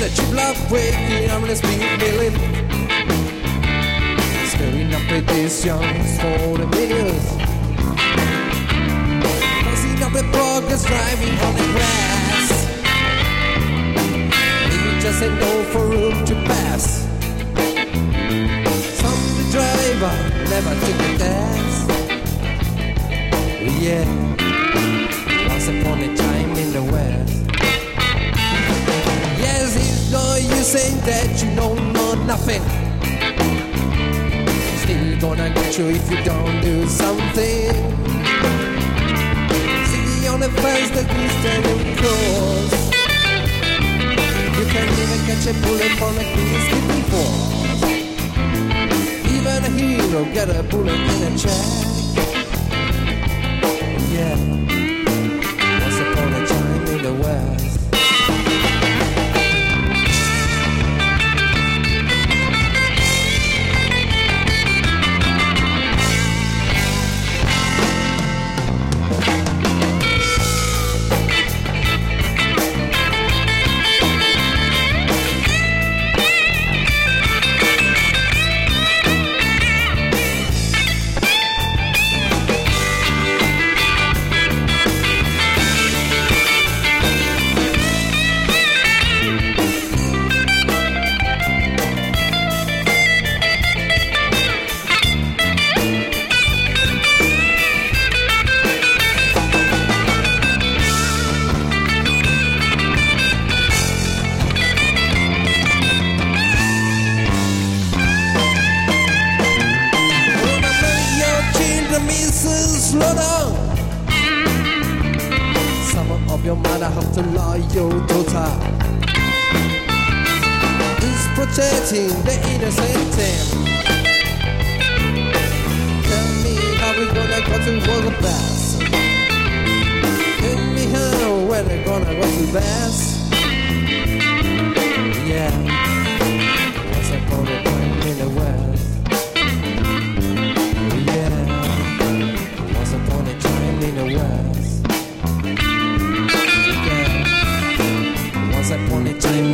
forget a cheap love breaking, I'm gonna speak feeling. Stirring up petitions for the millions. Passing up the progress, driving on the grass. Maybe just no for room to pass. Some the driver never took a dance. Yeah, once upon a time saying that you know nothing. Still gonna get you if you don't do something. See on the you standing close. You can't even catch a bullet from a skipping force. Even a hero get a bullet in a chest. Yeah, slow down. Some of your mother have to lie your daughter. Who's protecting the innocent? Tell me how we gonna go to world the best. Tell me how they gonna go to best. Once upon a time